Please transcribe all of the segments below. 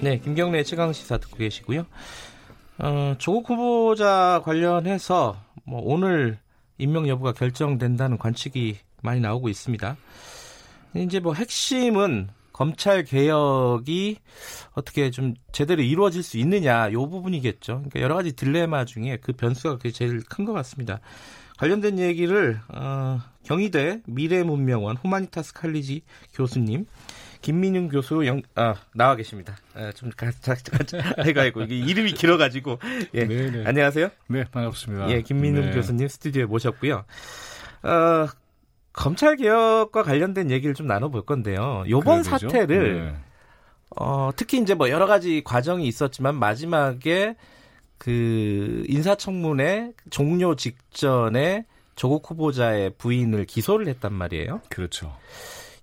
네, 김경래 최강 시사 듣고 계시고요. 어, 조국 후보자 관련해서 뭐 오늘 임명 여부가 결정된다는 관측이 많이 나오고 있습니다. 이제 뭐 핵심은 검찰 개혁이 어떻게 좀 제대로 이루어질 수 있느냐 요 부분이겠죠. 그러니까 여러 가지 딜레마 중에 그 변수가 그게 제일 큰 것 같습니다. 관련된 얘기를 어, 경희대 미래문명원 후마니타스 칼리지 교수님 김민윤 교수 영, 아, 나와 계십니다. 아, 좀 가, 자, 자, 자, 아이고, 아이고, 이름이 길어가지고. 예. 네네. 네. 안녕하세요. 네, 반갑습니다. 예, 김민윤 네. 교수님 스튜디오에 모셨고요. 어, 검찰 개혁과 관련된 얘기를 좀 나눠볼 건데요. 요번 사태를, 네. 어, 특히 이제 뭐 여러 가지 과정이 있었지만 마지막에 그 인사청문회 종료 직전에 조국 후보자의 부인을 기소를 했단 말이에요. 그렇죠.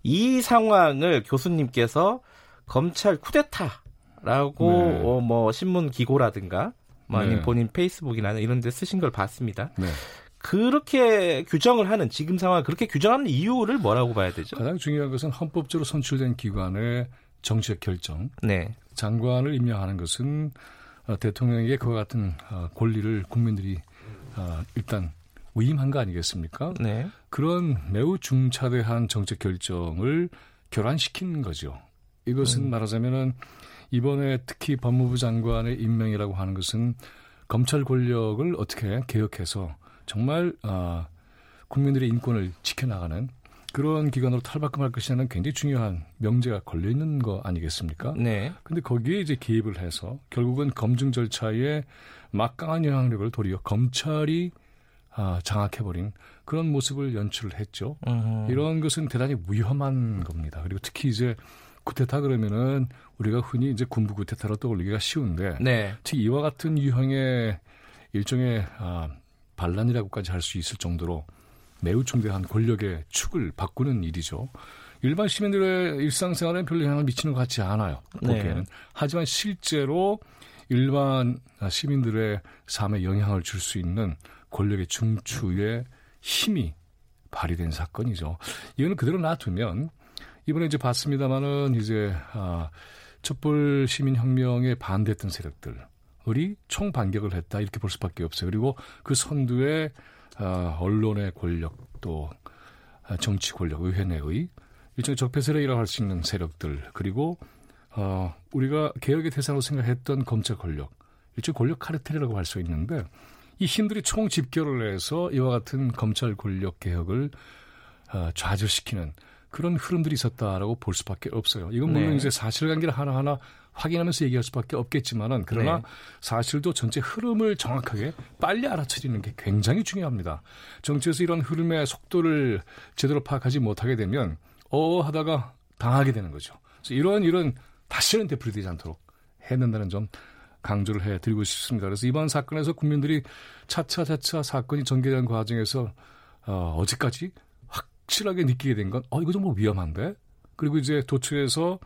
이 상황을 교수님께서 검찰 쿠데타라고 네. 어, 뭐 신문 기고라든가 뭐 아니면 네. 본인 페이스북이나 이런 데 쓰신 걸 봤습니다. 네. 그렇게 규정을 하는 지금 상황 그렇게 규정하는 이유를 뭐라고 봐야 되죠? 가장 중요한 것은 헌법적으로 선출된 기관의 정책 결정. 네. 장관을 임명하는 것은 어, 대통령에게 그와 같은 어, 권리를 국민들이 어, 일단 위임한 거 아니겠습니까? 네. 그런 매우 중차대한 정책 결정을 교란시킨 거죠. 이것은 음. 말하자면은 이번에 특히 법무부 장관의 임명이라고 하는 것은 검찰 권력을 어떻게 개혁해서 정말 아, 국민들의 인권을 지켜나가는 그런 기관으로 탈바꿈할 것이라는 굉장히 중요한 명제가 걸려 있는 거 아니겠습니까? 네. 근데 거기에 이제 개입을 해서 결국은 검증 절차에 막강한 영향력을 도리어 검찰이 아, 장악해버린 그런 모습을 연출을 했죠. u 이런 것은 대단히 위험한 겁니다. 그리고 특히 이제 구테타 그러면은 우리가 흔히 이제 군부 구테타로 떠올리기가 쉬운데 네. 특히 이와 같은 유형의 일종의 아, 반란이라고까지 할 수 있을 정도로 매우 중대한 권력의 축을 바꾸는 일이죠. 일반 시민들의 일상생활에 별로 영향을 미치는 것 같지 않아요. 네. 보기에는. 네. 하지만 실제로 일반 시민들의 삶에 영향을 줄 수 있는 권력의 중추에 힘이 발휘된 사건이죠. 이거는 그대로 놔두면 이번에 이제 봤습니다마는 이제 아, 촛불 시민 혁명에 반대했던 세력들이 총 반격을 했다 이렇게 볼 수밖에 없어요. 그리고 그 선두에 아, 언론의 권력 또 아, 정치 권력, 의회 내의 일종의 적폐 세력이라고 할 수 있는 세력들 그리고 어, 우리가 개혁의 대상으로 생각했던 검찰 권력 일종의 권력 카르텔이라고 할 수 있는데 이 힘들이 총 집결을 해서 이와 같은 검찰 권력 개혁을 어, 좌절시키는 그런 흐름들이 있었다라고 볼 수밖에 없어요. 이건 물론 네. 이제 사실관계를 하나하나 확인하면서 얘기할 수밖에 없겠지만은 그러나 네. 사실도 전체 흐름을 정확하게 빨리 알아차리는 게 굉장히 중요합니다. 정치에서 이런 흐름의 속도를 제대로 파악하지 못하게 되면 어 하다가 당하게 되는 거죠. 그래서 이런 이런 다시는 되풀이되지 않도록 해야 된다는 점 강조를 해 드리고 싶습니다. 그래서 이번 사건에서 국민들이 차차차차 사건이 전개된 과정에서 어, 어제까지 확실하게 느끼게 된 건 어, 이거 좀뭐 위험한데? 그리고 이제 도처에서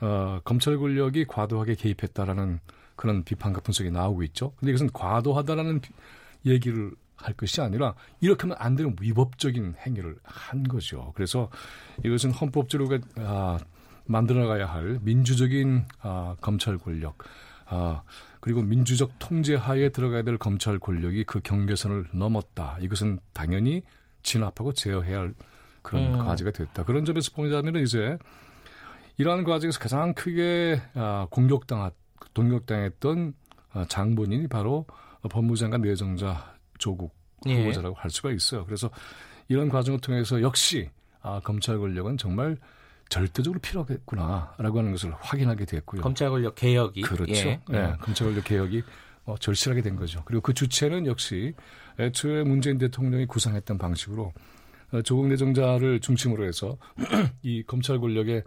어, 검찰 권력이 과도하게 개입했다라는 그런 비판과 분석이 나오고 있죠. 근데 이것은 과도하다라는 얘기를 할 것이 아니라 이렇게 하면 안 되는 위법적인 행위를 한 거죠. 그래서 이것은 헌법적으로 아, 만들어가야 할 민주적인 아, 검찰 권력, 아, 그리고 민주적 통제하에 들어가야 될 검찰 권력이 그 경계선을 넘었다. 이것은 당연히 진압하고 제어해야 할 그런 음. 과제가 됐다. 그런 점에서 보자면 이제 이러한 과정에서 가장 크게 아, 공격당한 동격당했던 아, 장본인이 바로 법무장관 내정자 조국 예. 후보자라고 예. 할 수가 있어요. 그래서 이런 과정을 통해서 역시 아, 검찰 권력은 정말 절대적으로 필요하겠구나라고 하는 것을 확인하게 됐고요. 검찰 권력 개혁이 그렇죠. 예. 네, 검찰 권력 개혁이 어, 절실하게 된 거죠. 그리고 그 주체는 역시 애초에 문재인 대통령이 구상했던 방식으로 어, 조국 내정자를 중심으로 해서 이 검찰 권력의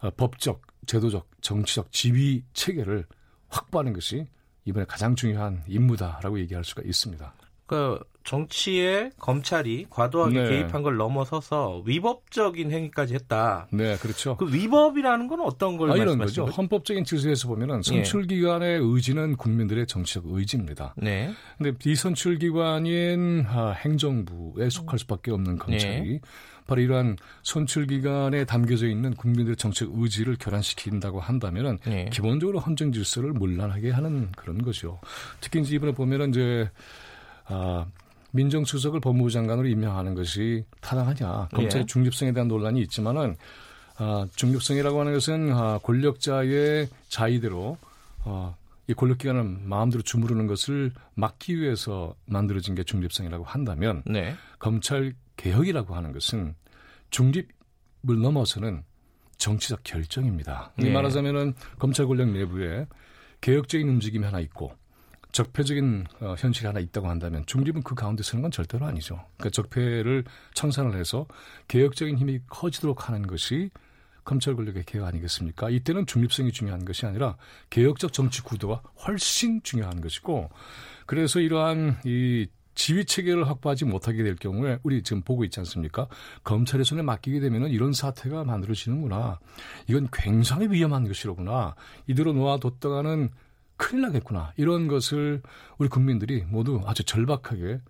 어, 법적, 제도적, 정치적 지휘 체계를 확보하는 것이 이번에 가장 중요한 임무다라고 얘기할 수가 있습니다. 그 정치에 검찰이 과도하게 네. 개입한 걸 넘어서서 위법적인 행위까지 했다. 네, 그렇죠. 그 위법이라는 건 어떤 걸 아, 이런 거죠. 거죠? 헌법적인 질서에서 보면은 선출기관의 예. 의지는 국민들의 정치적 의지입니다. 네. 근데 비선출기관인 아, 행정부에 속할 수밖에 없는 검찰이 네. 바로 이러한 선출기관에 담겨져 있는 국민들의 정책 의지를 결란시킨다고 한다면은 네. 기본적으로 헌정 질서를 문란하게 하는 그런 거죠. 특히 이제 이번에 보면은 이제 아, 민정수석을 법무부 장관으로 임명하는 것이 타당하냐. 검찰의 예. 중립성에 대한 논란이 있지만은 아, 중립성이라고 하는 것은 아, 권력자의 자의대로 아, 이 권력기관을 마음대로 주무르는 것을 막기 위해서 만들어진 게 중립성이라고 한다면 네. 검찰 개혁이라고 하는 것은 중립을 넘어서는 정치적 결정입니다. 네. 말하자면은 검찰 권력 내부에 개혁적인 움직임이 하나 있고 적폐적인 어, 현실이 하나 있다고 한다면 중립은 그 가운데 서는 건 절대로 아니죠. 그러니까 적폐를 청산을 해서 개혁적인 힘이 커지도록 하는 것이 검찰 권력의 개혁 아니겠습니까? 이때는 중립성이 중요한 것이 아니라 개혁적 정치 구도가 훨씬 중요한 것이고 그래서 이러한 이 지휘 체계를 확보하지 못하게 될 경우에 우리 지금 보고 있지 않습니까? 검찰의 손에 맡기게 되면은 이런 사태가 만들어지는구나. 이건 굉장히 위험한 것이로구나. 이대로 놓아뒀다가는 큰일 나겠구나. 이런 것을 우리 국민들이 모두 아주 절박하게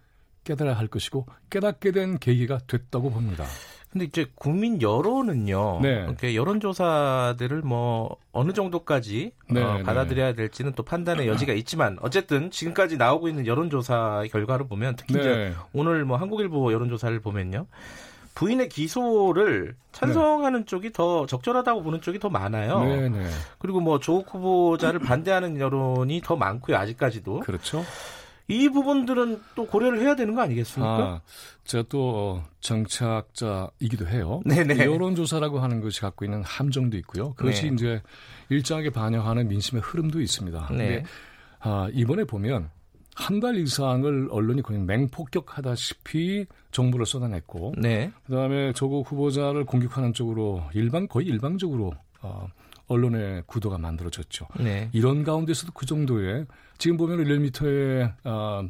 깨달아야 할 것이고 깨닫게 된 계기가 됐다고 봅니다. 근데 이제 국민 여론은요. 네. 이렇게 여론조사들을 뭐 어느 정도까지 네, 어, 네. 받아들여야 될지는 또 판단의 여지가 있지만 어쨌든 지금까지 나오고 있는 여론조사 결과를 보면 특히 네. 이제 오늘 뭐 한국일보 여론조사를 보면요. 부인의 기소를 찬성하는 네. 쪽이 더 적절하다고 보는 쪽이 더 많아요. 네, 네. 그리고 뭐 조국 후보자를 반대하는 여론이 더 많고요. 아직까지도. 그렇죠. 이 부분들은 또 고려를 해야 되는 거 아니겠습니까? 아, 제가 또 어, 정치학자이기도 해요. 네네. 여론조사라고 하는 것이 갖고 있는 함정도 있고요. 그것이 네. 이제 일정하게 반영하는 민심의 흐름도 있습니다. 네. 아, 이번에 보면 한 달 이상을 언론이 그냥 맹폭격하다시피 정보를 쏟아냈고, 네. 그다음에 조국 후보자를 공격하는 쪽으로 일반 거의 일방적으로 어, 언론의 구도가 만들어졌죠. 네. 이런 가운데서도 그 정도의 지금 보면 1미터의 어,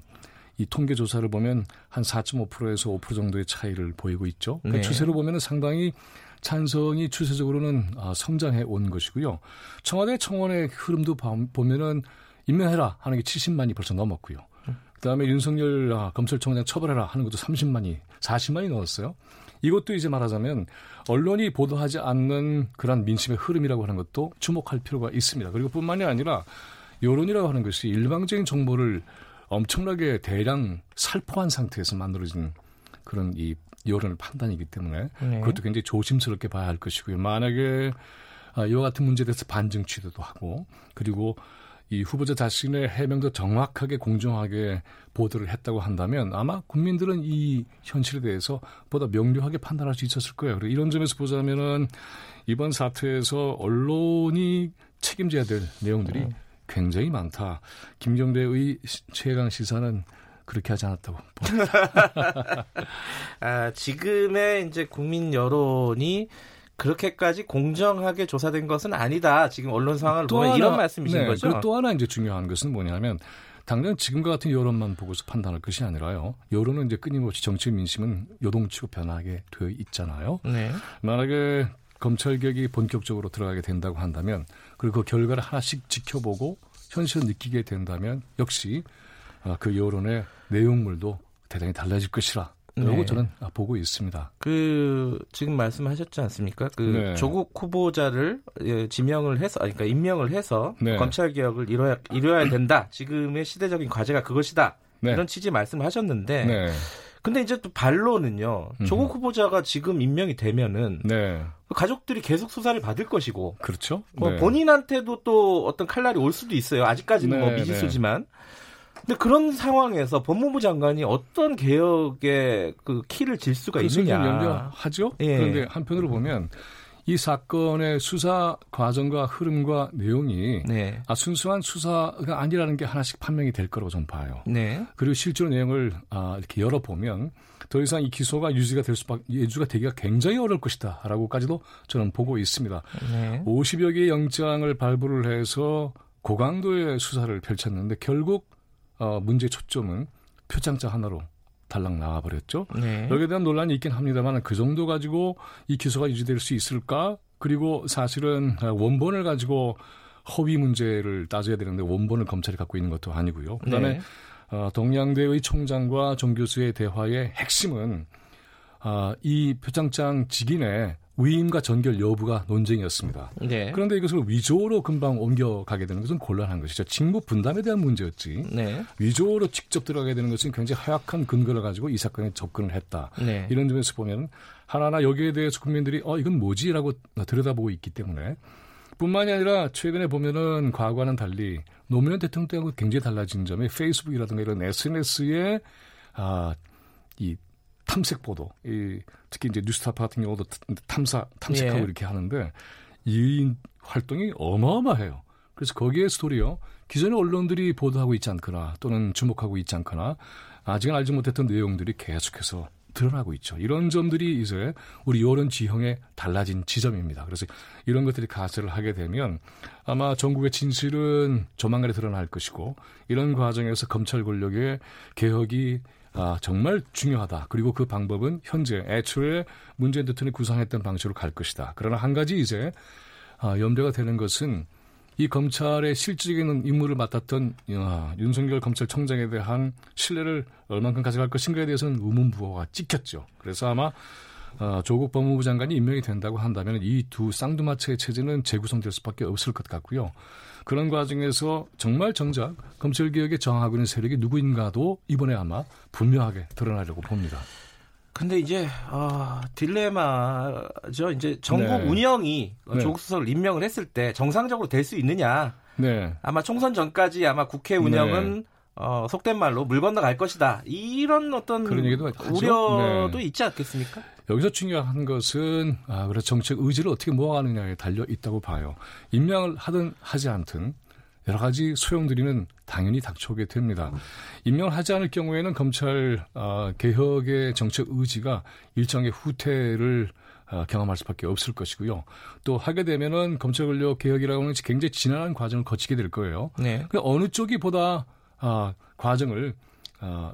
이 통계 조사를 보면 한 4.5%에서 5% 정도의 차이를 보이고 있죠. 그 네. 추세로 보면은 상당히 찬성이 추세적으로는 어, 성장해 온 것이고요. 청와대 청원의 흐름도 보면은 임명해라 하는 게 70만이 벌써 넘었고요. 그다음에 윤석열 아, 검찰총장 처벌해라 하는 것도 30만이 40만이 넘었어요. 이것도 이제 말하자면 언론이 보도하지 않는 그런 민심의 흐름이라고 하는 것도 주목할 필요가 있습니다. 그리고 뿐만이 아니라 여론이라고 하는 것이 일방적인 정보를 엄청나게 대량 살포한 상태에서 만들어진 그런 이 여론의 판단이기 때문에 네. 그것도 굉장히 조심스럽게 봐야 할 것이고요. 만약에 아, 이와 같은 문제에 대해서 반증 취재도 하고 그리고 이 후보자 자신의 해명도 정확하게 공정하게 보도를 했다고 한다면 아마 국민들은 이 현실에 대해서 보다 명료하게 판단할 수 있었을 거예요. 그리고 이런 점에서 보자면은 이번 사태에서 언론이 책임져야 될 내용들이 음. 굉장히 많다. 김경대의 최강 시사는 그렇게 하지 않았다고. 아, 지금의 이제 국민 여론이 그렇게까지 공정하게 조사된 것은 아니다. 지금 언론 상황을 보면 하나, 이런 말씀이신 네, 거죠. 그리고 또 하나 이제 중요한 것은 뭐냐면 당장 지금과 같은 여론만 보고서 판단할 것이 아니라요. 여론은 이제 끊임없이 정치 민심은 요동치고 변하게 되어 있잖아요. 네. 만약에 검찰 개혁이 본격적으로 들어가게 된다고 한다면 그리고 그 결과를 하나씩 지켜보고 현실을 느끼게 된다면 역시 아, 그 여론의 내용물도 대단히 달라질 것이라 그러고 네. 저는 보고 있습니다. 그 지금 말씀하셨지 않습니까? 그 네. 조국 후보자를 예, 지명을 해서 그러니까 임명을 해서 네. 검찰 개혁을 이뤄야 이뤄야 된다. 지금의 시대적인 과제가 그것이다. 네. 이런 취지 말씀하셨는데 네. 근데 이제 또 반론은요. 조국 후보자가 지금 임명이 되면은 네. 가족들이 계속 수사를 받을 것이고 그렇죠. 뭐 본인한테도 또 어떤 칼날이 올 수도 있어요. 아직까지는 뭐 미지수지만 근데 그런 상황에서 법무부 장관이 어떤 개혁의 그 키를 질 수가 있느냐. 연결하죠. 예. 그런데 한편으로 보면 이 사건의 수사 과정과 흐름과 내용이 네. 아, 순수한 수사가 아니라는 게 하나씩 판명이 될 거라고 저는 봐요. 네. 그리고 실제로 내용을 아, 이렇게 열어보면 더 이상 이 기소가 유지가 될 수밖에 유지가 되기가 굉장히 어려울 것이다 라고까지도 저는 보고 있습니다. 네. 50여 개의 영장을 발부를 해서 고강도의 수사를 펼쳤는데 결국 어, 문제의 초점은 표창장 하나로 달랑 나와버렸죠. 네. 여기에 대한 논란이 있긴 합니다만 그 정도 가지고 이 기소가 유지될 수 있을까? 그리고 사실은 원본을 가지고 허위 문제를 따져야 되는데 원본을 검찰이 갖고 있는 것도 아니고요. 그다음에 네. 어, 동양대의 총장과 정 교수의 대화의 핵심은 어, 이 표창장 직인의 위임과 전결 여부가 논쟁이었습니다. 네. 그런데 이것을 위조로 금방 옮겨가게 되는 것은 곤란한 것이죠. 직무 분담에 대한 문제였지. 네. 위조로 직접 들어가게 되는 것은 굉장히 허약한 근거를 가지고 이 사건에 접근을 했다. 네. 이런 점에서 보면 하나하나 여기에 대해서 국민들이 어 이건 뭐지라고 들여다보고 있기 때문에 뿐만이 아니라 최근에 보면은 과거와는 달리 노무현 대통령 때하고 굉장히 달라진 점이 페이스북이라든가 이런 SNS에 아, 이 탐색 보도, 이 특히 이제 뉴스타파 같은 경우도 탐사 탐색하고 예. 이렇게 하는데 이 활동이 어마어마해요. 그래서 거기에 스토리요. 기존의 언론들이 보도하고 있지 않거나 또는 주목하고 있지 않거나 아직은 알지 못했던 내용들이 계속해서 드러나고 있죠. 이런 점들이 이제 우리 여론 지형에 달라진 지점입니다. 그래서 이런 것들이 가세를 하게 되면 아마 전국의 진실은 조만간에 드러날 것이고 이런 과정에서 검찰 권력의 개혁이 아, 정말 중요하다. 그리고 그 방법은 현재 애초에 문재인 대통령이 구상했던 방식으로 갈 것이다. 그러나 한 가지 이제 아, 염려가 되는 것은 이 검찰의 실질적인 임무를 맡았던 아, 윤석열 검찰총장에 대한 신뢰를 얼만큼 가져갈 것인가에 대해서는 의문부호가 찍혔죠. 그래서 아마 어, 조국 법무부 장관이 임명이 된다고 한다면 이 두 쌍두마차의 체제는 재구성될 수밖에 없을 것 같고요. 그런 과정에서 정말 정작 검찰개혁에 저항하고 있는 세력이 누구인가도 이번에 아마 분명하게 드러나려고 봅니다. 근데 이제 어, 딜레마죠. 이제 전국 네. 운영이 네. 조국 수석을 임명을 했을 때 정상적으로 될 수 있느냐. 네. 아마 총선 전까지 아마 국회 운영은 네. 어, 속된 말로 물 건너갈 것이다. 이런 어떤 우려도 네. 있지 않겠습니까? 여기서 중요한 것은 아, 그래 정책 의지를 어떻게 모아가느냐에 달려 있다고 봐요. 임명을 하든 하지 않든 여러 가지 소용들이는 당연히 닥쳐오게 됩니다. 임명을 하지 않을 경우에는 검찰 어, 개혁의 정책 의지가 일정의 후퇴를 어, 경험할 수밖에 없을 것이고요. 또 하게 되면은 검찰 권력 개혁이라고 하는 굉장히 지난한 과정을 거치게 될 거예요. 네. 그 어느 쪽이 보다 어, 과정을 어,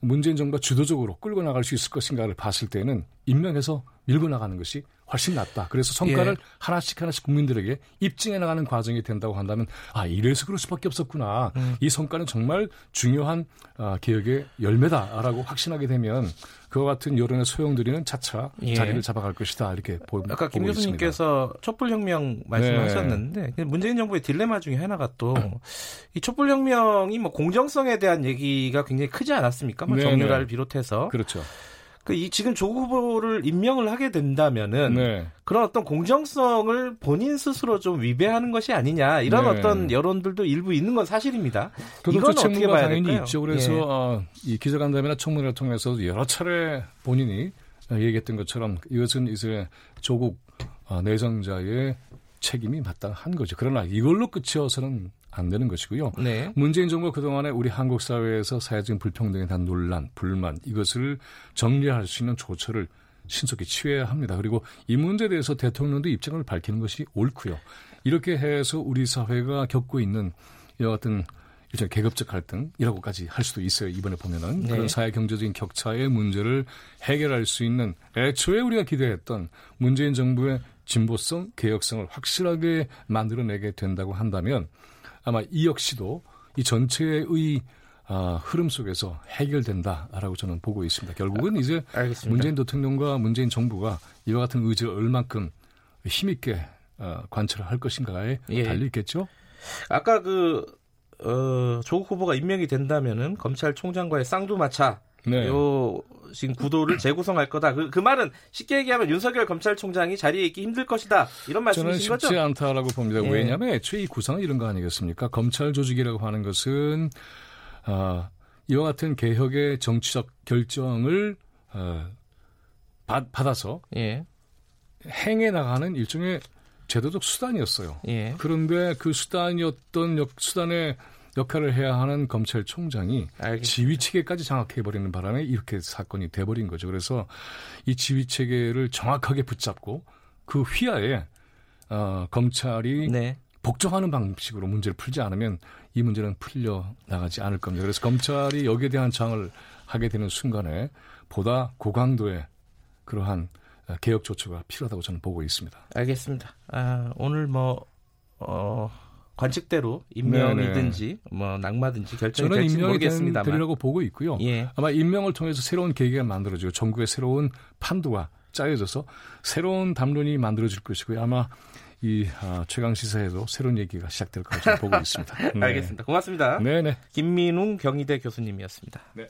문재인 정부가 주도적으로 끌고 나갈 수 있을 것인가를 봤을 때는 임명해서 밀고 나가는 것이 훨씬 낫다. 그래서 성과를 예. 하나씩 하나씩 국민들에게 입증해 나가는 과정이 된다고 한다면 아 이래서 그럴 수밖에 없었구나. 음. 이 성과는 정말 중요한 아, 개혁의 열매다라고 확신하게 되면 그와 같은 여론의 소용들이는 차차 예. 자리를 잡아갈 것이다 이렇게 보, 아까 김 교수님께서 촛불혁명 말씀하셨는데 네. 문재인 정부의 딜레마 중에 하나가 또 이 촛불혁명이 뭐 공정성에 대한 얘기가 굉장히 크지 않았습니까? 뭐 네, 정유라를 네. 비롯해서 그렇죠. 그이 지금 조국 후보를 임명을 하게 된다면은 네. 그런 어떤 공정성을 본인 스스로 좀 위배하는 것이 아니냐 이런 네. 어떤 여론들도 일부 있는 건 사실입니다. 이건 어떻게 봐야 당연히 될까요? 있죠. 그래서 예. 어, 이 기자간담회나 청문회를 통해서 여러 차례 본인이 얘기했던 것처럼 이것은 이제 조국 어, 내정자의 책임이 마땅한 거죠. 그러나 이걸로 끝이어서는 안 되는 것이고요. 네. 문재인 정부 그동안에 우리 한국 사회에서 사회적인 불평등에 대한 논란, 불만 이것을 정리할 수 있는 조처를 신속히 취해야 합니다. 그리고 이 문제에 대해서 대통령도 입장을 밝히는 것이 옳고요. 이렇게 해서 우리 사회가 겪고 있는 같은 일종의 계급적 갈등이라고까지 할 수도 있어요. 이번에 보면은 네. 그런 사회 경제적인 격차의 문제를 해결할 수 있는 애초에 우리가 기대했던 문재인 정부의 진보성, 개혁성을 확실하게 만들어내게 된다고 한다면 아마 이 역시도 이 전체의 아, 흐름 속에서 해결된다라고 저는 보고 있습니다. 결국은 이제 알겠습니다. 문재인 대통령과 문재인 정부가 이와 같은 의지를 얼만큼 힘있게 어, 관철할 것인가에 예. 달려 있겠죠. 아까 그 어, 조국 후보가 임명이 된다면은 검찰총장과의 쌍두마차 네. 요 지금 구도를 재구성할 거다. 그, 그 말은 쉽게 얘기하면 윤석열 검찰총장이 자리에 있기 힘들 것이다. 이런 말씀이신 거죠? 저는 쉽지 않다라고 봅니다. 예. 왜냐하면 애초에 이 구성은 이런 거 아니겠습니까? 검찰 조직이라고 하는 것은 어, 이와 같은 개혁의 정치적 결정을 어, 받, 받아서 예. 행해 나가는 일종의 제도적 수단이었어요. 예. 그런데 그 수단이었던 역, 수단의 역할을 해야 하는 검찰총장이 알겠습니다. 지휘 체계까지 장악해 버리는 바람에 이렇게 사건이 돼 버린 거죠. 그래서 이 지휘 체계를 정확하게 붙잡고 그 휘하에 어, 검찰이 네. 복종하는 방식으로 문제를 풀지 않으면 이 문제는 풀려 나가지 않을 겁니다. 그래서 검찰이 여기에 대한 장을 하게 되는 순간에 보다 고강도의 그러한 개혁 조처가 필요하다고 저는 보고 있습니다. 알겠습니다. 아, 오늘 뭐 어, 관측대로 임명이든지 네네. 뭐 낙마든지 결정이 저는 임명이 되리라고 보고 있고요. 예. 아마 임명을 통해서 새로운 계기가 만들어지고 전국의 새로운 판도가 짜여져서 새로운 담론이 만들어질 것이고요. 아마 이 아, 최강 시사에도 새로운 얘기가 시작될 것으로 보고 있습니다. 네. 알겠습니다. 고맙습니다. 네네. 김민웅 경희대 교수님이었습니다. 네.